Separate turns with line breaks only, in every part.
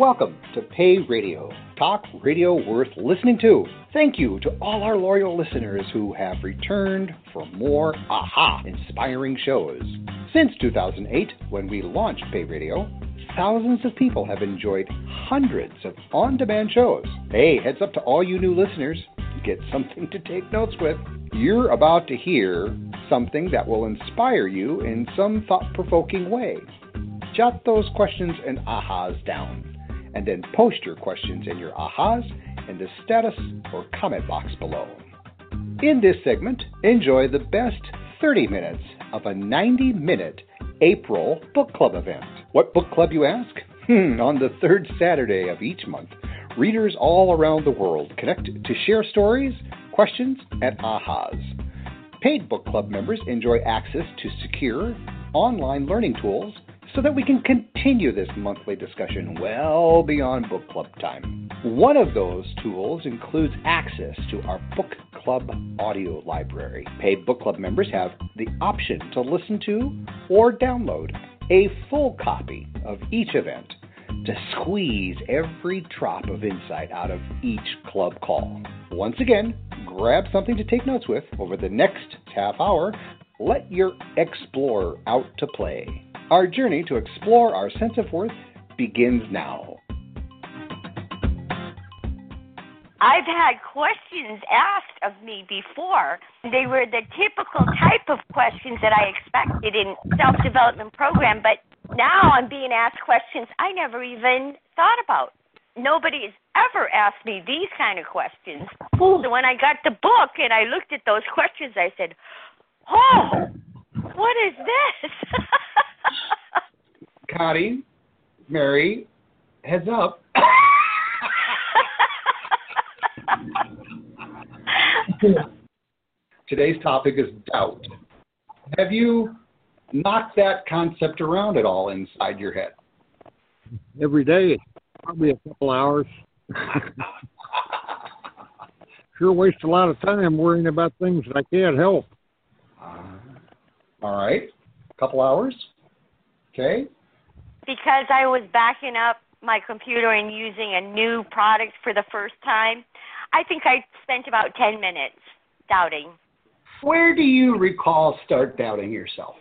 Welcome to Pay Radio, talk radio worth listening to. Thank you to all our loyal listeners who have returned for more aha inspiring shows. Since 2008, when we launched Pay Radio, thousands of people have enjoyed hundreds of on demand shows. Hey, heads up to all you new listeners. Get something to take notes with. You're about to hear something that will inspire you in some thought provoking way. Jot those questions and ahas down, and then post your questions and your ahas in the status or comment box below. In this segment, enjoy the best 30 minutes of a 90 minute April book club event. What book club, you ask? Hmm, on the third Saturday of each month, readers all around the world connect to share stories, questions, and ahas. Paid book club members enjoy access to secure online learning tools so that we can continue this monthly discussion well beyond book club time. One of those tools includes access to our book club audio library. Paid book club members have the option to listen to or download a full copy of each event to squeeze every drop of insight out of each club call. Once again, grab something to take notes with over the next half hour. Let your explorer out to play. Our journey to explore our sense of worth begins now.
I've had questions asked of me before. They were the typical type of questions that I expected in self development program, but now I'm being asked questions I never even thought about. Nobody has ever asked me these kind of questions. So when I got the book and I looked at those questions, I said, "Oh, what is this?"
Connie, Mary, heads up. Today's topic is doubt. Have you knocked that concept around at all inside your head?
Every day, probably a couple hours. sure waste a lot of time worrying about things that I can't help.
Uh, all right, a couple hours. Okay.
Because I was backing up my computer and using a new product for the first time, I think I spent about 10 minutes doubting.
Where do you recall start doubting yourself?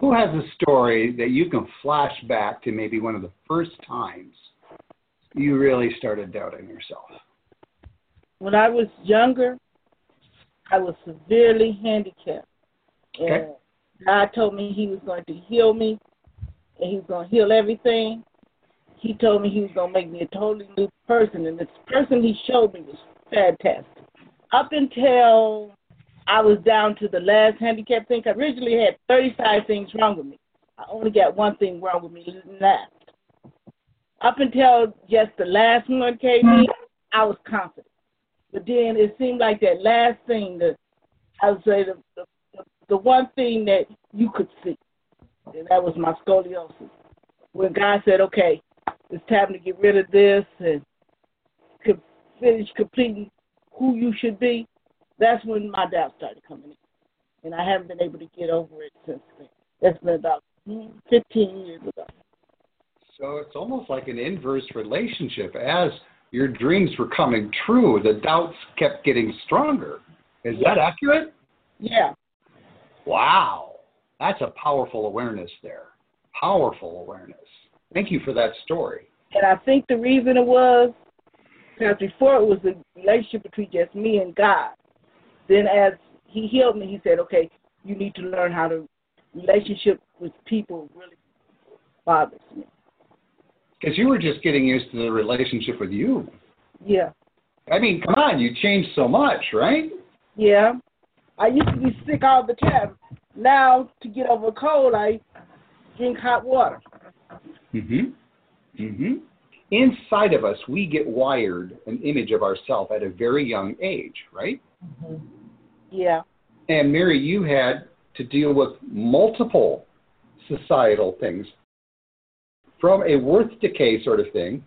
Who has a story that you can flash back to maybe one of the first times you really started doubting yourself?
When I was younger, I was severely handicapped. And God told me He was going to heal me and He was going to heal everything. He told me He was going to make me a totally new person. And this person He showed me was fantastic. Up until I was down to the last handicap thing, I originally had 35 things wrong with me. I only got one thing wrong with me left. Up until just the last one came in, I was confident. But then it seemed like that last thing, the I would say the, the the one thing that you could see, and that was my scoliosis. When God said, "Okay, it's time to get rid of this and finish completing who you should be," that's when my doubt started coming in, and I haven't been able to get over it since then. That's been about mm, 15 years ago.
So it's almost like an inverse relationship. As your dreams were coming true, the doubts kept getting stronger. Is that accurate?
Yeah,
Wow. That's a powerful awareness there. Powerful awareness. Thank you for that story.
And I think the reason it was because before it was a relationship between just me and God. Then as he healed me, he said, Okay, you need to learn how to relationship with people really bothers me.
Because you were just getting used to the relationship with you.
Yeah.
I mean, come on, you changed so much, right?
Yeah. I used to be sick all the time. Now to get over a cold I drink hot water.
Mhm. Mhm. Inside of us, we get wired an image of ourselves at a very young age, right?
Yeah.
And Mary, you had to deal with multiple societal things from a worth decay sort of thing.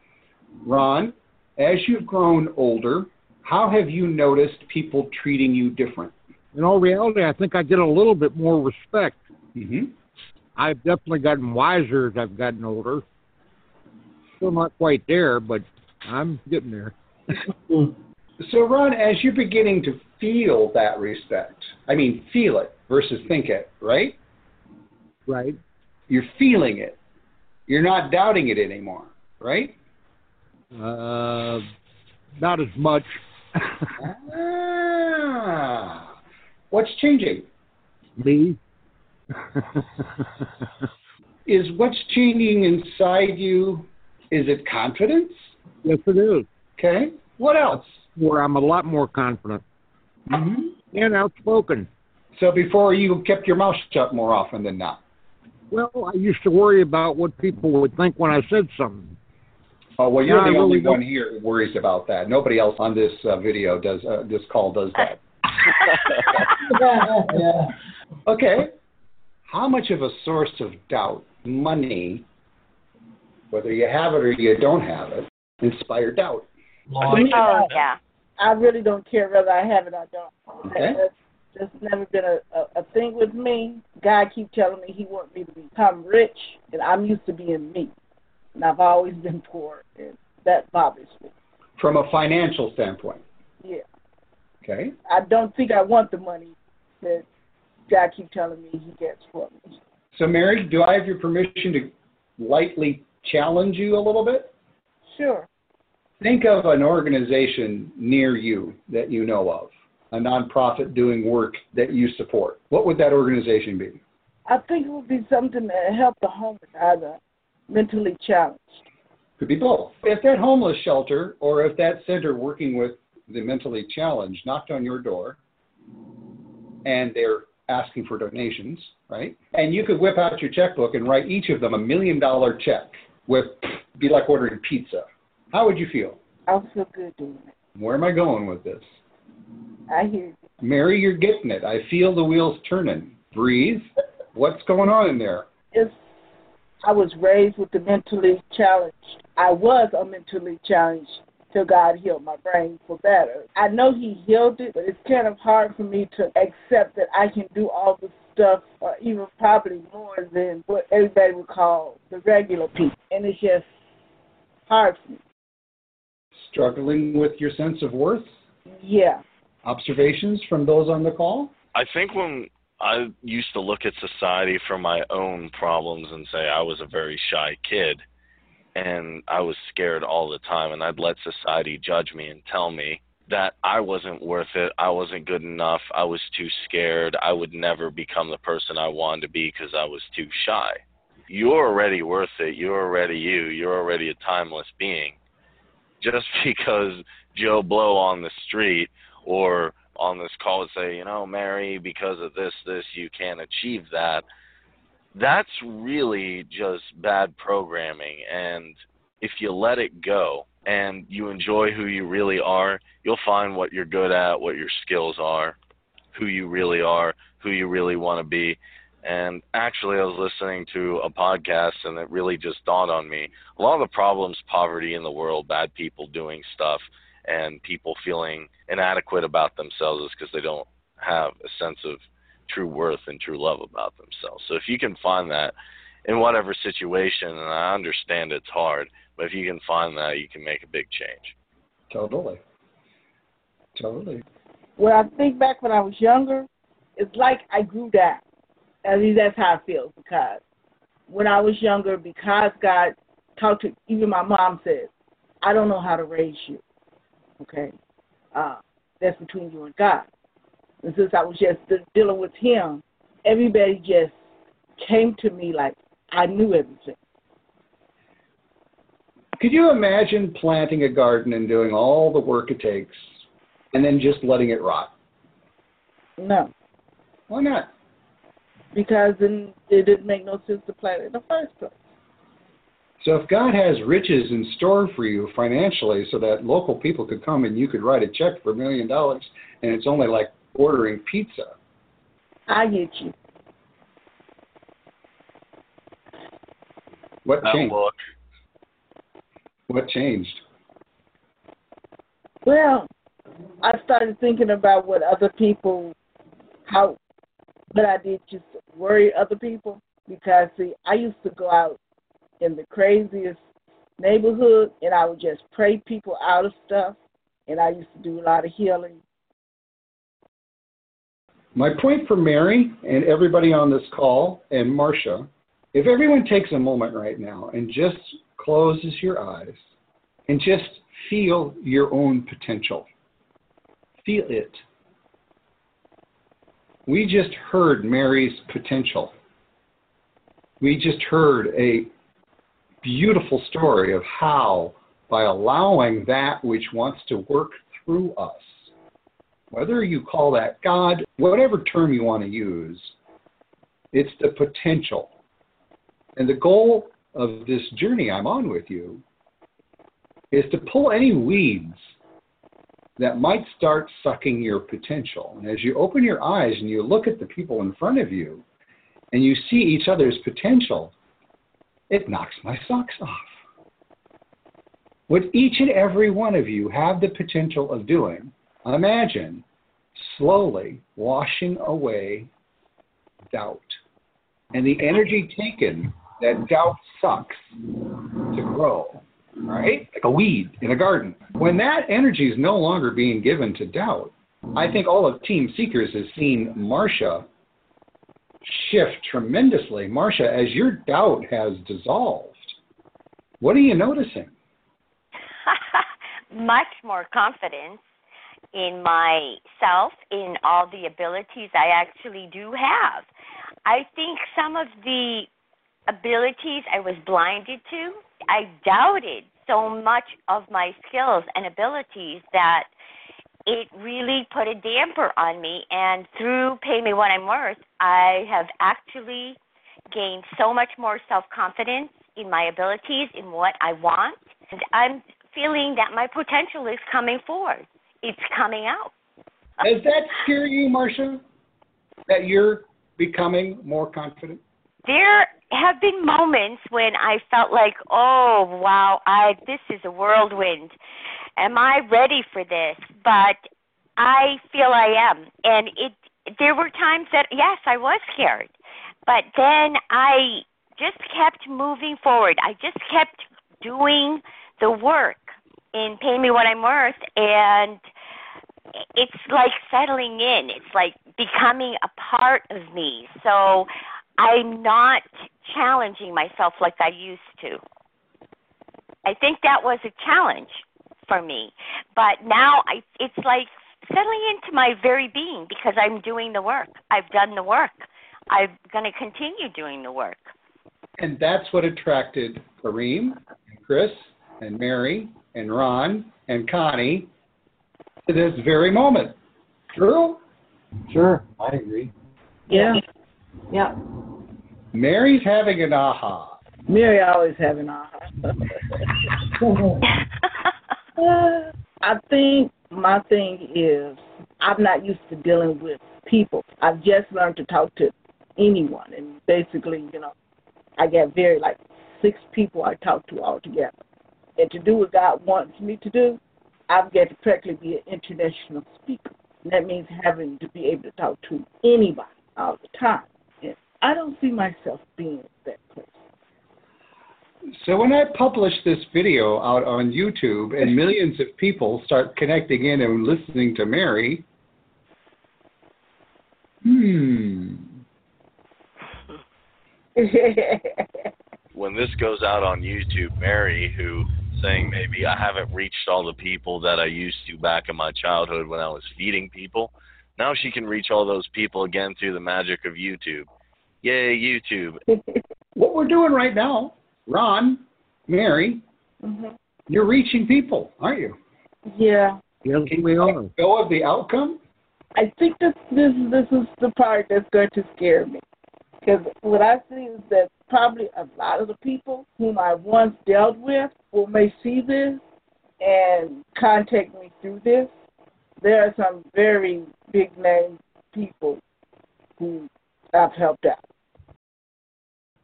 Ron, as you've grown older, how have you noticed people treating you different?
In all reality, I think I get a little bit more respect.
Mm-hmm.
I've definitely gotten wiser as I've gotten older. still not quite there, but I'm getting there.
So, Ron, as you're beginning to feel that respect, I mean, feel it versus think it, right?
Right.
You're feeling it. You're not doubting it anymore, right?
Uh, not as much.
ah, what's changing?
Me.
Is what's changing inside you? Is it confidence?
yes, it is.
Okay. What else?
Where I'm a lot more confident
Mm-hmm.
and outspoken.
So before you kept your mouth shut more often than not.
Well, I used to worry about what people would think when I said something.
Oh well, you're
No, I
the only
really
one
don't.
here who worries about that. Nobody else on this uh, video does. Uh, this call does that.
Yeah.
Okay. How much of a source of doubt, money, whether you have it or you don't have it, inspire doubt?
To me,
Oh yeah.
I really don't care whether I have it or don't.
Okay.
That's, that's never been a, a, a thing with me. God keep telling me He wants me to become rich, and I'm used to being me, and I've always been poor, and that bothers me.
From a financial standpoint.
Yeah,
Okay.
I don't think I want the money that God keep telling me He gets for me.
So, Mary, do I have your permission to lightly challenge you a little bit?
Sure.
Think of an organization near you that you know of, a nonprofit doing work that you support. What would that organization be?
I think it would be something that help the homeless, either mentally challenged.
Could be both. If that homeless shelter or if that center working with the mentally challenged knocked on your door and they're asking for donations, right? And you could whip out your checkbook and write each of them a million dollar check with be like ordering pizza. How would you feel?
I would feel good doing it.
Where am I going with this?
I hear you.
Mary, you're getting it. I feel the wheels turning. Breathe. What's going on in there?
It's, I was raised with the mentally challenged. I was a mentally challenged till God healed my brain for better. I know He healed it, but it's kind of hard for me to accept that I can do all the stuff, or even probably more than what everybody would call the regular people. And it's just hard for me.
Struggling with your sense of worth?
Yeah.
Observations from those on the call?
I think when I used to look at society for my own problems and say I was a very shy kid and I was scared all the time and I'd let society judge me and tell me that I wasn't worth it, I wasn't good enough, I was too scared, I would never become the person I wanted to be because I was too shy. You're already worth it, you're already you, you're already a timeless being. Just because Joe Blow on the street or on this call would say, you know, Mary, because of this, this, you can't achieve that. That's really just bad programming. And if you let it go and you enjoy who you really are, you'll find what you're good at, what your skills are, who you really are, who you really want to be. And actually, I was listening to a podcast, and it really just dawned on me. A lot of the problems, poverty in the world, bad people doing stuff, and people feeling inadequate about themselves is because they don't have a sense of true worth and true love about themselves. So if you can find that in whatever situation, and I understand it's hard, but if you can find that, you can make a big change.
Totally. Totally.
When I think back when I was younger, it's like I grew down. At least that's how I feel because when I was younger, because God talked to even my mom said, I don't know how to raise you. Okay? Uh, that's between you and God. And since I was just de- dealing with him, everybody just came to me like I knew everything.
Could you imagine planting a garden and doing all the work it takes and then just letting it rot?
No.
Why not?
Because then it didn't make no sense to plant it in the first place.
So if God has riches in store for you financially so that local people could come and you could write a check for a million dollars and it's only like ordering pizza.
I get you.
What changed?
look,
What changed?
Well, I started thinking about what other people, how, what I did just worry other people because see, I used to go out in the craziest neighborhood, and I would just pray people out of stuff. And I used to do a lot of healing.
My point for Mary and everybody on this call and Marsha, if everyone takes a moment right now and just closes your eyes and just feel your own potential. Feel it. We just heard Mary's potential. We just heard a beautiful story of how, by allowing that which wants to work through us, whether you call that God, whatever term you want to use, it's the potential. And the goal of this journey I'm on with you is to pull any weeds that might start sucking your potential. And as you open your eyes and you look at the people in front of you and you see each other's potential, it knocks my socks off. What each and every one of you have the potential of doing, imagine slowly washing away doubt and the energy taken that doubt sucks to grow, right? Like a weed in a garden. When that energy is no longer being given to doubt, I think all of Team Seekers has seen Marsha shift tremendously. Marsha, as your doubt has dissolved, what are you noticing?
Much more confidence in myself, in all the abilities I actually do have. I think some of the abilities I was blinded to, I doubted so much of my skills and abilities that it really put a damper on me. And through Pay Me What I'm Worth, I have actually gained so much more self confidence in my abilities, in what I want. And I'm feeling that my potential is coming forward, it's coming out.
Does that scare you, Marsha? That you're becoming more confident?
There have been moments when I felt like, oh wow, I this is a whirlwind. Am I ready for this? But I feel I am, and it. There were times that yes, I was scared, but then I just kept moving forward. I just kept doing the work in Pay Me What I'm Worth, and it's like settling in. It's like becoming a part of me. So I'm not challenging myself like I used to. I think that was a challenge for me. But now I it's like settling into my very being because I'm doing the work. I've done the work. I'm going to continue doing the work.
And that's what attracted Kareem and Chris and Mary and Ron and Connie to this very moment. True?
Sure, I agree.
Yeah.
Yeah.
Mary's having an aha.
Mary always having aha. I think my thing is I'm not used to dealing with people. I've just learned to talk to anyone, and basically, you know, I get very like six people I talk to all together. And to do what God wants me to do, I've got to practically be an international speaker. And that means having to be able to talk to anybody all the time. And I don't see myself being that place.
So when I publish this video out on YouTube and millions of people start connecting in and listening to Mary, hmm.
when this goes out on YouTube, Mary, who saying maybe I haven't reached all the people that I used to back in my childhood when I was feeding people. Now she can reach all those people again through the magic of YouTube. Yay, YouTube.
what we're doing right now, Ron, Mary,
hmm
you're reaching people, aren't you?
Yeah.
Yes, we are.
Let go of the outcome?
I think this this this is the part that's going to scare me. Because what I see is that probably a lot of the people whom I once dealt with will may see this and contact me through this. There are some very big name people who I've helped out.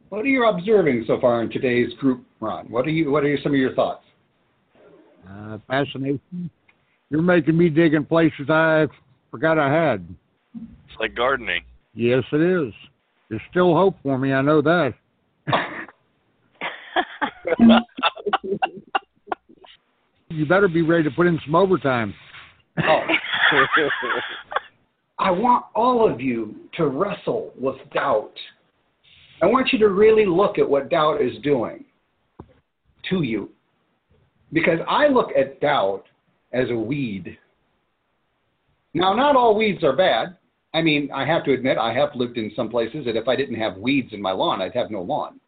What are you observing so far in today's group, Ron? What are you what are some of your thoughts?
Uh, fascination. You're making me dig in places I forgot I had.
It's like gardening.
Yes, it is. There's still hope for me. I know that. you better be ready to put in some overtime.
Oh. I want all of you to wrestle with doubt. I want you to really look at what doubt is doing to you. Because I look at doubt as a weed. Now, not all weeds are bad. I mean, I have to admit, I have lived in some places that if I didn't have weeds in my lawn, I'd have no lawn.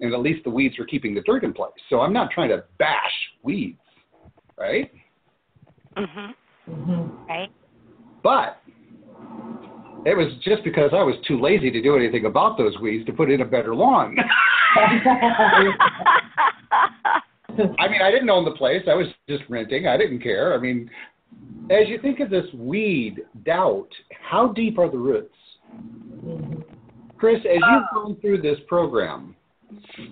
And at least the weeds are keeping the dirt in place. So I'm not trying to bash weeds, right?
mhm.
Mm-hmm.
Right.
But it was just because I was too lazy to do anything about those weeds to put in a better lawn. I mean, I didn't own the place. I was just renting. I didn't care. I mean, as you think of this weed, doubt, how deep are the roots? Chris, as you've gone through this program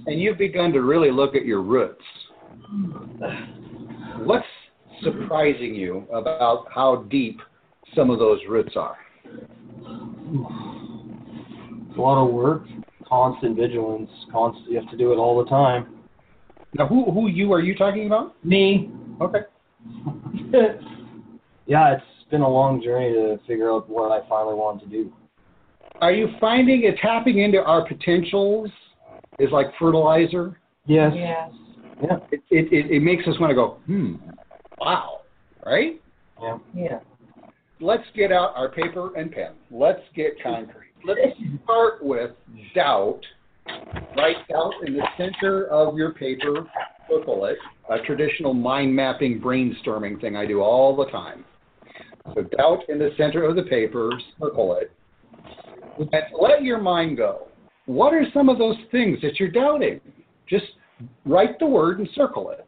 and you've begun to really look at your roots, what's surprising you about how deep some of those roots are?
It's a lot of work, constant vigilance, constant. You have to do it all the time.
Now, who who you are you talking about?
Me,
Okay.
yeah, it's been a long journey to figure out what I finally want to do.
Are you finding it tapping into our potentials is like fertilizer?
Yes.
Yes.
Yeah.
It it it, it makes us want to go, hmm, wow, right?
Yeah.
Yeah.
Let's get out our paper and pen. Let's get concrete. Let's start with doubt. Write doubt in the center of your paper. Circle it. A traditional mind mapping brainstorming thing I do all the time. So doubt in the center of the paper. Circle it. And let your mind go. What are some of those things that you're doubting? Just write the word and circle it.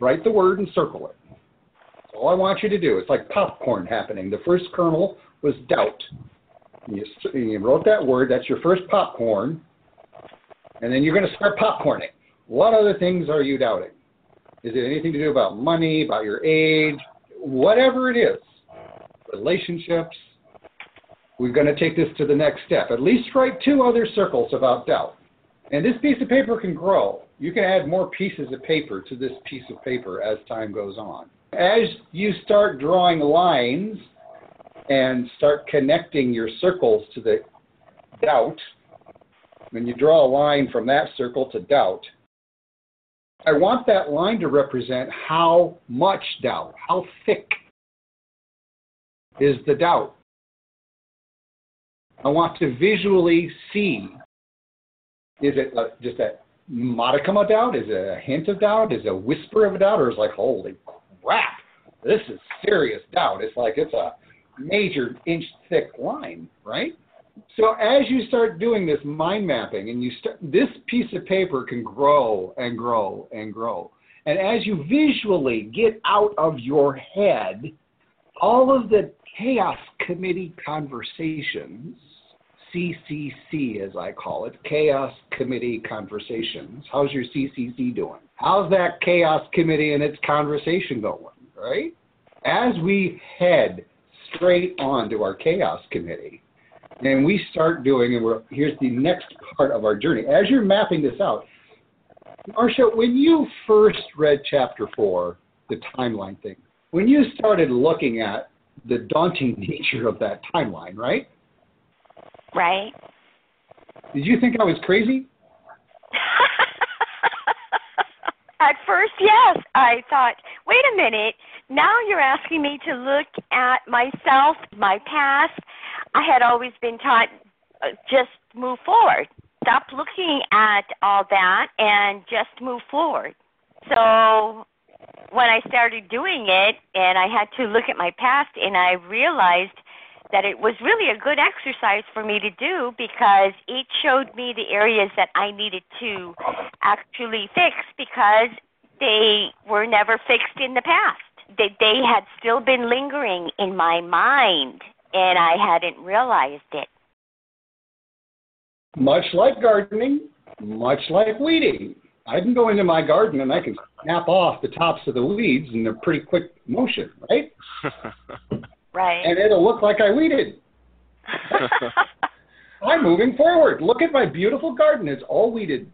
Write the word and circle it. That's all I want you to do. It's like popcorn happening. The first kernel was doubt. You, you wrote that word, that's your first popcorn, and then you're going to start popcorning. What other things are you doubting? Is it anything to do about money, about your age, whatever it is? Relationships. We're going to take this to the next step. At least write two other circles about doubt. And this piece of paper can grow. You can add more pieces of paper to this piece of paper as time goes on. As you start drawing lines and start connecting your circles to the doubt, when you draw a line from that circle to doubt, I want that line to represent how much doubt, how thick is the doubt. I want to visually see is it a, just a modicum of doubt? Is it a hint of doubt? Is it a whisper of a doubt? Or is it like, holy crap, this is serious doubt? It's like it's a major inch thick line, right? So as you start doing this mind mapping and you start, this piece of paper can grow and grow and grow. And as you visually get out of your head all of the chaos committee conversations, CCC as I call it, chaos committee conversations. How's your CCC doing? How's that chaos committee and its conversation going, right? As we head straight on to our chaos committee, and we start doing, and we're, here's the next part of our journey. As you're mapping this out, Marsha, when you first read chapter four, the timeline thing, when you started looking at the daunting nature of that timeline, right?
Right.
Did you think I was crazy?
At first, yes. I thought, wait a minute. Now you're asking me to look at myself, my past. I had always been taught uh, just move forward. Stop looking at all that and just move forward. So when I started doing it and I had to look at my past and I realized that it was really a good exercise for me to do because it showed me the areas that I needed to actually fix because they were never fixed in the past. They they had still been lingering in my mind and I hadn't realized it.
Much like gardening, much like weeding. I can go into my garden and I can snap off the tops of the weeds in a pretty quick motion, right?
Right.
And it'll look like I weeded. I'm moving forward. Look at my beautiful garden. It's all weeded.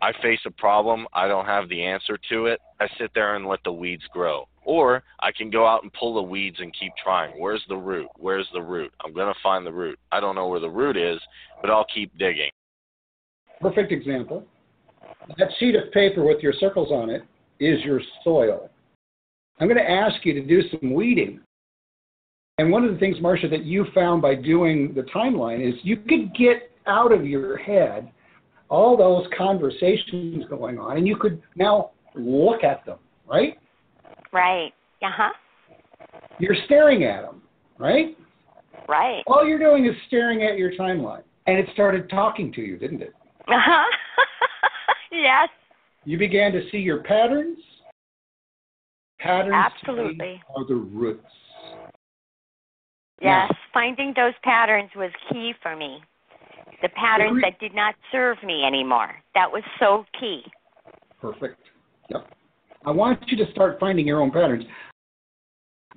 I face a problem, I don't have the answer to it, I sit there and let the weeds grow. Or I can go out and pull the weeds and keep trying. Where's the root? Where's the root? I'm going to find the root. I don't know where the root is, but I'll keep digging.
Perfect example. That sheet of paper with your circles on it is your soil. I'm going to ask you to do some weeding. And one of the things, Marsha, that you found by doing the timeline is you could get out of your head all those conversations going on, and you could now look at them, right?
Right. Uh huh.
You're staring at them, right?
Right.
All you're doing is staring at your timeline. And it started talking to you, didn't it?
Uh huh. yes.
You began to see your patterns. Patterns
Absolutely.
are the roots.
Yes. Finding those patterns was key for me. The patterns
Agree-
that did not serve me anymore. That was so key.
Perfect. Yep. I want you to start finding your own patterns.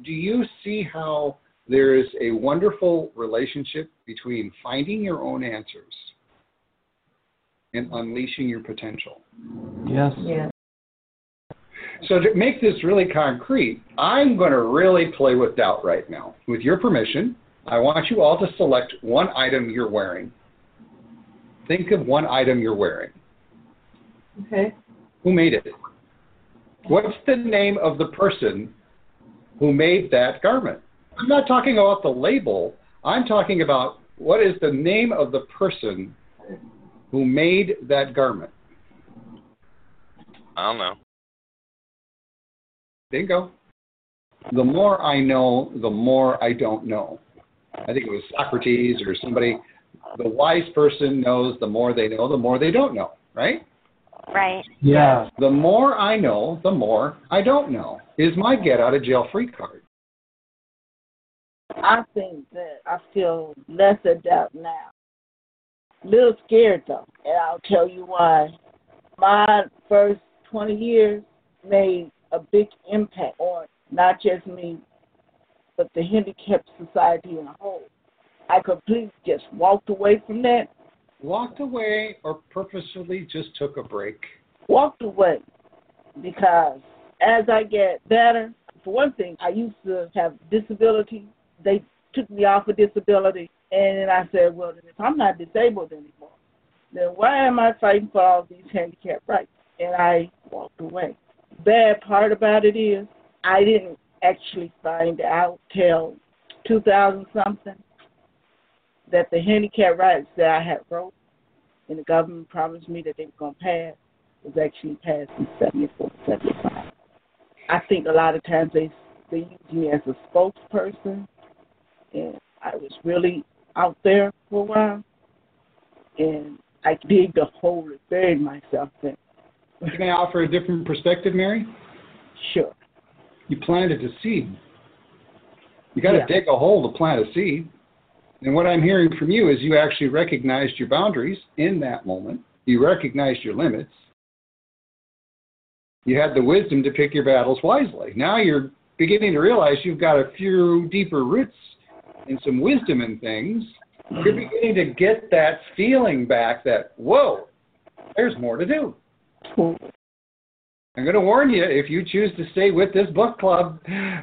Do you see how there is a wonderful relationship between finding your own answers and unleashing your potential?
Yes.
Yeah.
So to make this really concrete, I'm going to really play with doubt right now. With your permission, I want you all to select one item you're wearing. Think of one item you're wearing.
Okay.
Who made it? What's the name of the person who made that garment? I'm not talking about the label. I'm talking about what is the name of the person who made that garment.
I don't know.
Bingo. The more I know, the more I don't know. I think it was Socrates or somebody. The wise person knows the more they know, the more they don't know, right?
Right.
Yeah.
The more I know, the more I don't know is my get out of jail free card.
I think that I feel less of doubt now. Little scared though, and I'll tell you why. My first 20 years made a big impact on not just me, but the handicapped society in a whole. I completely just walked away from that,
Walked away or purposefully just took a break.
walked away because as I get better, for one thing, I used to have disability. They took me off of disability, and then I said, well, then if I'm not disabled anymore, then why am I fighting for all these handicap rights? And I walked away. Bad part about it is I didn't actually find out till 2000 something that the handicap rights that I had wrote and the government promised me that they were going to pass was actually passed in 74, 75. I think a lot of times they they use me as a spokesperson, and I was really out there for a while, and I dig the hole and buried myself in.
Can I offer a different perspective, Mary?
Sure.
You planted a seed. You got to
Yeah.
dig a hole to plant a seed. And what I'm hearing from you is you actually recognized your boundaries in that moment. You recognized your limits. You had the wisdom to pick your battles wisely. Now you're beginning to realize you've got a few deeper roots and some wisdom in things. You're beginning to get that feeling back that, whoa, there's more to do. I'm going to warn you if you choose to stay with this book club,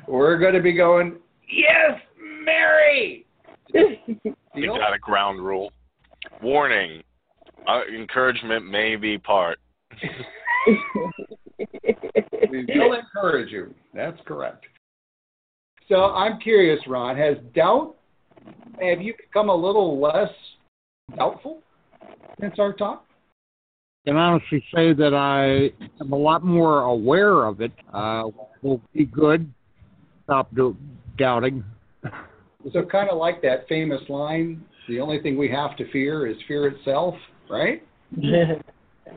we're going to be going, yes, Mary!
We
Deal?
got a ground rule. Warning. Uh, encouragement may be part.
We will encourage you. That's correct. So I'm curious, Ron, has doubt, have you become a little less doubtful since our talk?
Can honestly say that I am a lot more aware of it. Uh, will be good. Stop do, doubting.
So kind of like that famous line, the only thing we have to fear is fear itself, right?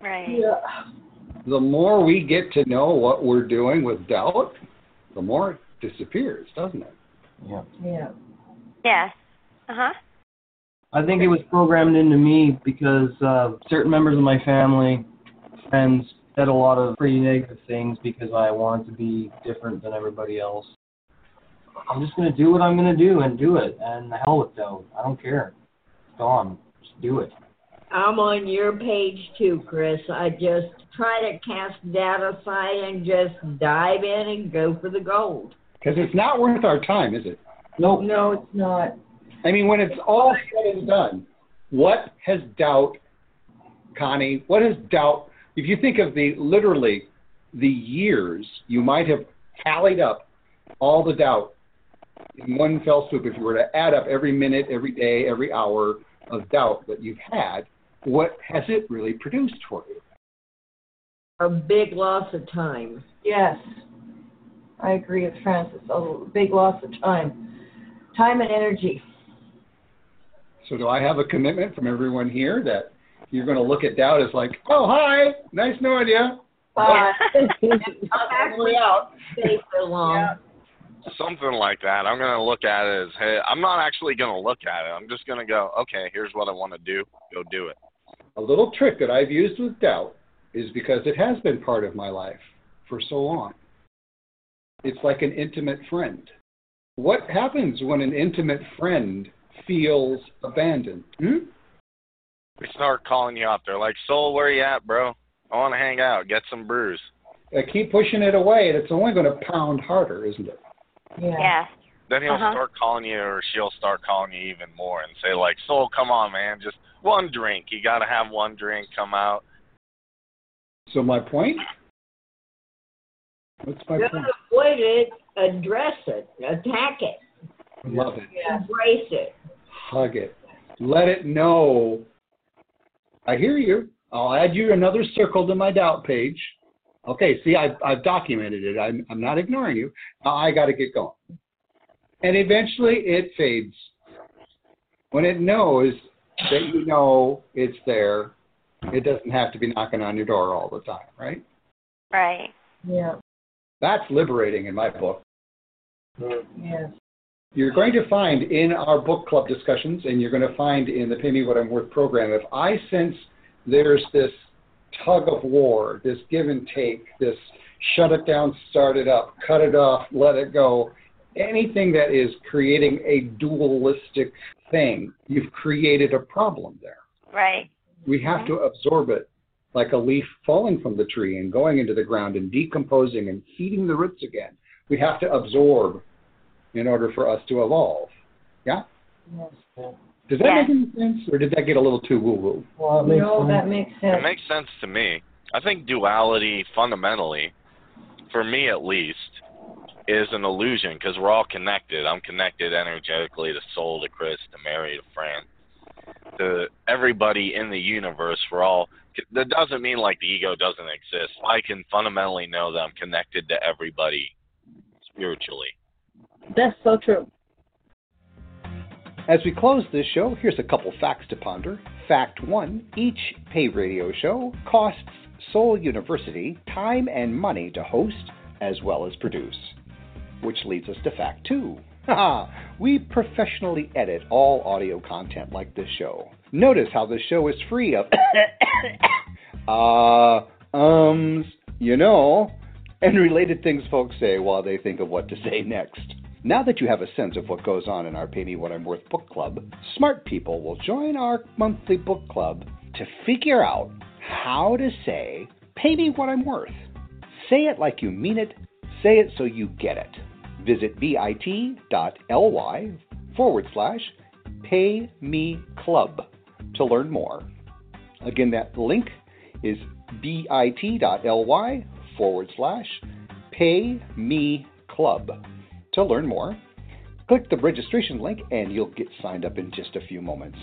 Right.
yeah.
The more we get to know what we're doing with doubt, the more it disappears, doesn't it?
Yeah.
Yeah.
Yes. Uh huh.
I think it was programmed into me because uh, certain members of my family, friends, said a lot of pretty negative things because I wanted to be different than everybody else. I'm just gonna do what I'm gonna do and do it, and the hell with doubt. I don't care. It's gone. Just do it.
I'm on your page too, Chris. I just try to cast doubt aside and just dive in and go for the gold.
Because it's not worth our time, is it?
Nope.
No, it's not.
I mean, when it's all said and done, what has doubt, Connie, what has doubt, if you think of the literally the years you might have tallied up all the doubt in one fell swoop, if you were to add up every minute, every day, every hour of doubt that you've had, what has it really produced for you?
A big loss of time.
Yes, I agree with Francis. A big loss of time, time and energy.
So, do I have a commitment from everyone here that you're going to look at doubt as like, oh, hi, nice knowing you.
Uh, Bye.
I'm actually out. Stay so long.
Something like that. I'm gonna look at it as, hey, I'm not actually gonna look at it. I'm just gonna go, okay, here's what I want to do. Go do it.
A little trick that I've used with doubt is because it has been part of my life for so long. It's like an intimate friend. What happens when an intimate friend feels abandoned? Hmm?
We start calling you up. They're like, Soul, where you at, bro? I want to hang out, get some brews.
I keep pushing it away, and it's only going to pound harder, isn't it?
Yeah.
Yeah.
Then he'll
Uh-huh.
start calling you, or she'll start calling you even more, and say like, "Soul, come on, man, just one drink. You got to have one drink. Come out."
So my point? What's my
Don't
point?
avoid it. Address it. Attack it.
Love it.
Embrace it.
Hug it. Let it know. I hear you. I'll add you another circle to my doubt page. Okay, see, I've, I've documented it. I'm, I'm not ignoring you. Now I got to get going. And eventually it fades. When it knows that you know it's there, it doesn't have to be knocking on your door all the time, right?
Right.
Yeah.
That's liberating in my book.
Yes.
You're going to find in our book club discussions, and you're going to find in the Pay Me What I'm Worth program, if I sense there's this tug of war, this give and take, this shut it down, start it up, cut it off, let it go, anything that is creating a dualistic thing, you've created a problem there.
Right.
We have to absorb it like a leaf falling from the tree and going into the ground and decomposing and feeding the roots again. We have to absorb in order for us to evolve. Yeah?
Yes.
Does that
Yeah.
make any sense? Or did that get a little too woo woo?
Well,
No,
sense.
that makes sense.
It makes sense to me. I think duality, fundamentally, for me at least, is an illusion because we're all connected. I'm connected energetically to Soul, to Chris, to Mary, to Fran, to everybody in the universe. We're all. That doesn't mean like the ego doesn't exist. I can fundamentally know that I'm connected to everybody spiritually.
That's so true.
As we close this show, here's a couple facts to ponder. Fact one each pay radio show costs Soul University time and money to host as well as produce. Which leads us to fact two. We professionally edit all audio content like this show. Notice how this show is free of uh, ums, you know, and related things folks say while they think of what to say next. Now that you have a sense of what goes on in our Pay Me What I'm Worth book club, smart people will join our monthly book club to figure out how to say, Pay me what I'm worth. Say it like you mean it, say it so you get it. Visit bit.ly forward slash pay me club to learn more. Again, that link is bit.ly forward slash pay me club. To learn more, click the registration link and you'll get signed up in just a few moments.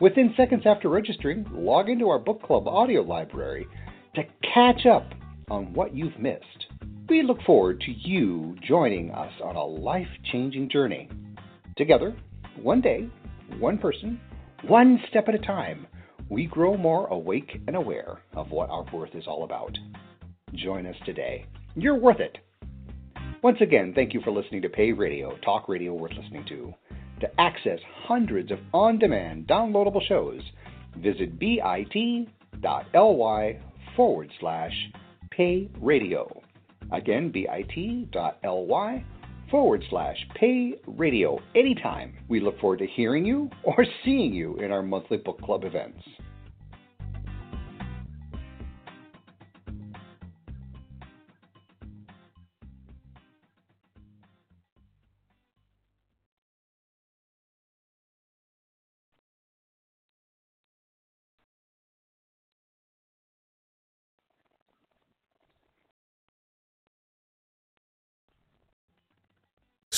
Within seconds after registering, log into our book club audio library to catch up on what you've missed. We look forward to you joining us on a life changing journey. Together, one day, one person, one step at a time, we grow more awake and aware of what our worth is all about. Join us today. You're worth it. Once again, thank you for listening to Pay Radio, talk radio worth listening to. To access hundreds of on demand downloadable shows, visit bit.ly forward slash pay radio. Again, bit.ly forward slash pay radio anytime. We look forward to hearing you or seeing you in our monthly book club events.